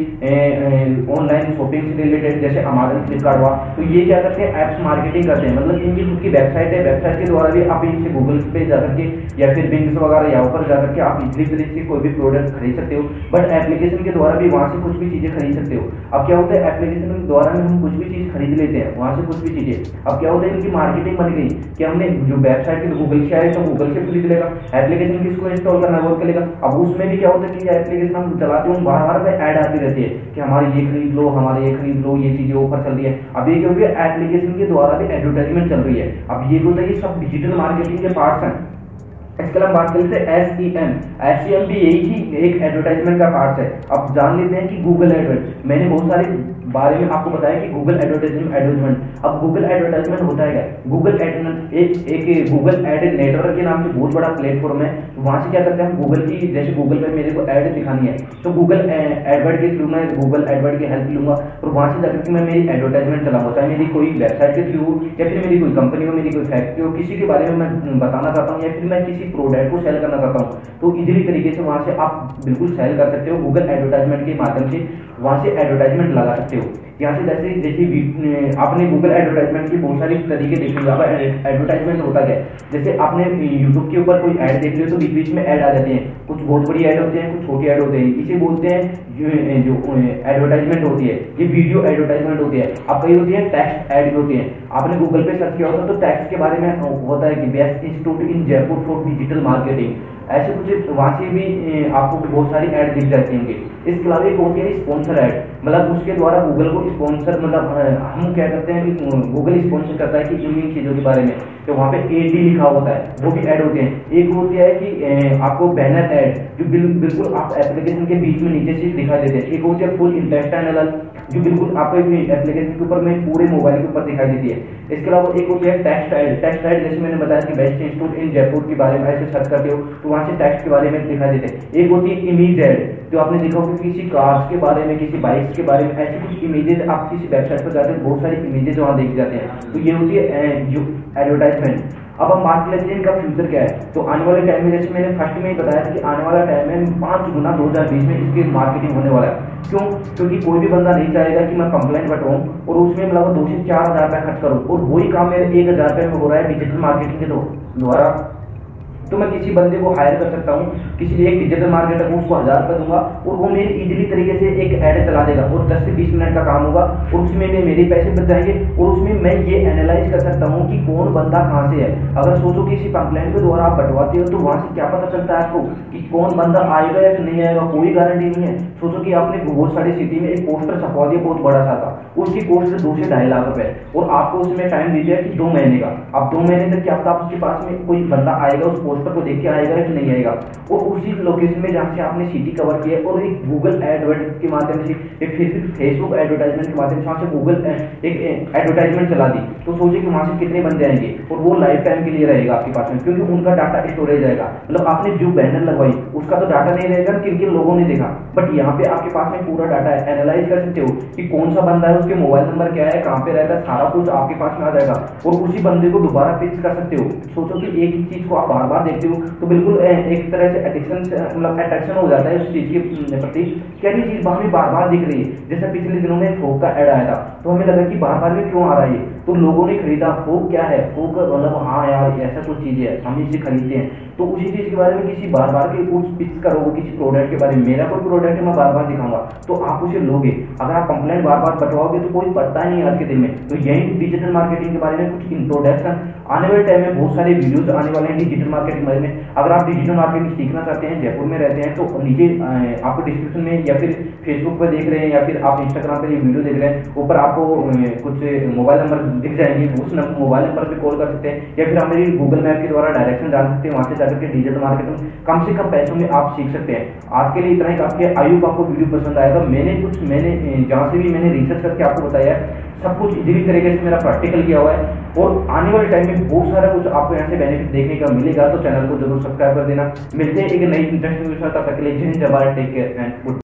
ऑनलाइन शॉपिंग से रिलेटेड जैसे अमेजन फ्लिपकार्ट हुआ। तो ये क्या करते हैं? एप्स मार्केटिंग करते हैं। मतलब इनकी खुद की वेबसाइट है। वेबसाइट के द्वारा भी आप इनसे गूगल पे जाकर के या फिर बिंग्स वगैरह यहाँ पर जाकर के आप इजली तरीके से कोई भी प्रोडक्ट खरीद सकते हो। बट एप्लीकेशन के द्वारा भी वहाँ से कुछ भी चीज़ें खरीद सकते हो। अब क्या होता है? एप्लीकेशन के द्वारा हम कुछ भी चीज़ खरीद लेते हैं। वहाँ से कुछ भी चीज़ें। अब क्या होता है? इनकी मार्केटिंग बन गई कि हमने जो वेबसाइट की गूगल से आए तो गूगल से खरीद लेगा एप्लीकेशन किसको इंस्टॉल करना वो करेगा अब उसमें भी क्या होता है कि एप्लीकेशन हम चलाते हैं बार बार ऐड आती रहती है कि हमारे ये खरीद लो, हमारे ये खरीद लो, ये चीज़ें ऑफ़र चल रही है। अब ये क्योंकि एप्लीकेशन के द्वारा भी एडवर्टाइजमेंट चल रही है। अब ये होता है ये सब डिजिटल मार्केटिंग के पार्ट्स हैं। इसके अलावा बात करते हैं S E M S E M भी यही ही एक एडवर्टाइजमेंट का पार्ट है। अब जान लेते हैं कि गूगल एडवर्ट मैंने बहुत सारे बारे में आपको बताया कि गूगल एडवर्टाइजमेंट एडवर्टाइजमेंट अब गूगल एडवर्टाइजमेंट होता है क्या? गूगल एड एक एक गूगल एड नेटवर्क के नाम से बहुत बड़ा प्लेटफॉर्म है। तो वहाँ से क्या करते हैं गूगल की, जैसे गूगल पे मेरे को एड दिखानी है तो गूगल एडवर्ट के थ्रू मैं गूगल एडवर्ट की हेल्प लूँगा और वहाँ से जाकर मैं मेरी एडवर्टाइजमेंट चलाऊँगा, चाहे मेरी कोई वेबसाइट के थ्रू या फिर मेरी कोई कंपनी हो, मेरी कोई फैक्ट्री हो, किसी के बारे में मैं बताना चाहता हूँ या फिर मैं किसी प्रोडक्ट को सेल करना चाहता हूँ तो इजीली तरीके से वहाँ से आप बिल्कुल सेल कर सकते हो गूगल एडवर्टाइजमेंट के माध्यम से वहाँ से एडवर्टाइजमेंट लगा सकते हो। यहाँ से जैसे जैसे आपने गूगल एडवर्टाइजमेंट की बहुत सारी तरीके देखे होंगे एडवर्टाइजमेंट होता है जैसे आपने यूट्यूब के ऊपर कोई ऐड देख लियो तो बीच बीच में ऐड आ जाते हैं। कुछ बहुत बड़ी ऐड होते हैं, कुछ छोटी ऐड होते हैं। इसे बोलते हैं, जो एडवर्टाइजमेंट होती है। ये वीडियो एडवर्टाइजमेंट होती है। अब कई होती है टेक्स्ट ऐड भी होती है। आपने गूगल पे सर्च किया होता तो टैक्स के बारे में होता है कि best institute in Jaipur for digital marketing ऐसे कुछ वहाँ से भी आपको बहुत सारी ऐड दिख जाती होंगी। इसके अलावा एक होती है स्पॉन्सर ऐड मतलब उसके द्वारा गूगल को स्पॉन्सर मतलब हम क्या करते हैं कि गूगल स्पॉन्सर करता है कि इन चीज़ों के बारे में। तो वहाँ पे ए डी लिखा होता है, वो भी ऐड होते हैं। एक होती है कि आपको बैनर ऐड जो बिल्कुल आप एप्लीकेशन के बीच में नीचे से दिखाई देते हैं। एक होती है फुल इंटरेस्ट एनालल जो बिल्कुल आपको एप्लीकेशन के ऊपर में पूरे मोबाइल के ऊपर दिखाई देती है। इसके अलावा एक होती है टेक्स्ट ऐड टेक्स्ट ऐड जैसे मैंने बताया कि बेस्ट इंस्टीट्यूट इन जयपुर के बारे में ऐसे सर्च करते हो तो वहाँ से टेक्स्ट के बारे में दिखा देते हैं। एक होती है इमेज जो आपने देखा होगा किसी कार्स के बारे में, किसी बाइक्स के बारे में ऐसी कुछ इमेजेस आप किसी वेबसाइट पर जाते हैं, बहुत सारी इमेजेस वहाँ देख जाते हैं। तो ये होती है एडवर्टाइजमेंट अब हम बात लेते हैं इनका फ्यूचर क्या है। तो आने वाले टाइम में जैसे मैंने फ़र्स्ट में ही बताया कि आने वाला टाइम में पाँच गुना दो हज़ार बीस में इसकी मार्केटिंग होने वाला है। क्यों? क्योंकि कोई भी बंदा नहीं चाहेगा कि मैं कंप्लेंट बटवाऊँ और उसमें मतलब दो से चार हज़ार रुपया खर्च करूँ और वही काम मेरे एक हज़ार रुपये में हो रहा है डिजिटल मार्केटिंग के द्वारा तो मैं किसी बंदे को हायर कर सकता हूँ, किसी एक डिजिटल मार्केटर को उसको हज़ार रुपये दूँगा और वो मेरे इजीली तरीके से एक ऐड चला देगा और 10 से 20 मिनट का काम होगा और उसमें में मेरे पैसे बच जाएँगे और उसमें मैं ये एनालाइज कर सकता हूँ कि कौन बंदा कहाँ से है। अगर सोचो किसी कंप्लेंट के द्वारा आप बटवाते हो तो वहाँ से क्या पता चलता है आपको कि कौन बंदा आएगा या नहीं आएगा, कोई गारंटी नहीं है। सोचो कि आपने बहुत सारी सिटी में एक पोस्टर छपवा दिया बहुत बड़ा सा था, उसकी कॉस्ट दो से ढाई लाख रुपए और आपको उसमें टाइम दीजिए कि दो महीने का। अब दो महीने तक क्या पता उसके पास में कोई बंदा आएगा, उस पोस्टर को देख के आएगा कि नहीं आएगा। और उसी लोकेशन में जहाँ से आपने सिटी कवर किया और एक गूगल एडवर्ट के माध्यम से एक फेसबुक एडवर्टाइजमेंट के माध्यम से वहाँ से गूगल एक एडवर्टाइजमेंट चला दी। तो सोचिए कि वहाँ से कितने बंदे आएँगे और वो लाइफ टाइम के लिए रहेगा आपके पास में, क्योंकि उनका डाटा स्टोरेज रहेगा। मतलब आपने जो बैनर लगवाई, उसका तो डाटा नहीं रहेगा, किन किन लोगों ने देखा। बट यहाँ पे आपके पास में पूरा डाटा है। एनालाइज कर सकते हो कि कौन सा बंदा है, उसके मोबाइल नंबर क्या है, कहाँ पे रहता है सारा कुछ आपके पास में आ जाएगा। और उसी बंदे को दोबारा पिच कर सकते हो। सोचो कि एक ही चीज़ को आप बार बार देखते हो तो बिल्कुल एक तरह से एडिक्शन मतलब अट्रैक्शन हो जाता है उस चीज़ के प्रति। क्या चीज़ हमें बार बार दिख रही है। जैसे पिछले दिनों में फोक का एड आया था। तो हमें लगा कि बार बार में क्यों आ रहा है तो लोगों ने खरीदा। फोक क्या है? फोक मतलब हाँ यार, ऐसा कुछ चीज़ है, हम इसे खरीदते हैं। तो उसी चीज़ के बारे में किसी बार बार के कुछ पिक्स करोगे, किसी प्रोडक्ट के बारे में। मेरा कोई प्रोडक्ट है, मैं बार बार दिखाऊँगा। तो आप उसे लोगे। अगर आप कंप्लेंट बार बार बटवाओगे तो कोई पढ़ता नहीं आज के दिन में। तो यही डिजिटल मार्केटिंग के बारे में कुछ इंट्रोडक्शन आने वाले टाइम में बहुत सारे वीडियोस आने वाले हैं डिजिटल मार्केटिंग बारे में। अगर आप डिजिटल मार्केटिंग सीखना चाहते हैं, जयपुर में रहते हैं तो नीचे आपको डिस्क्रिप्शन में या फिर फेसबुक पर देख रहे हैं या फिर आप इंस्टाग्राम पर ये वीडियो देख रहे हैं, ऊपर आपको कुछ मोबाइल नंबर दिख जाएँगे, उस मोबाइल नंबर पर कॉल कर सकते हैं। या फिर हमारी गूगल मैप के द्वारा डायरेक्शन डाल सकते हैं, वहाँ से जाकर के डिजिटल मार्केटिंग कम से कम पैसों में आप सीख सकते हैं। आज के लिए इतना ही, आपके आयु आपको वीडियो पसंद आएगा। मैंने कुछ, मैंने जहाँ से भी मैंने रिसर्च करके आपको बताया है, सब कुछ इजीली तरीके से मेरा प्रैक्टिकल किया हुआ है और आने वाले टाइम में बहुत सारा कुछ आपको यहाँ से बेनिफिट देखने का मिलेगा तो चैनल को ज़रूर सब्सक्राइब कर देना। मिलते हैं एक नई इंटरेस्टिंग विषय, तब तक के लिए जय Jawahar take care and good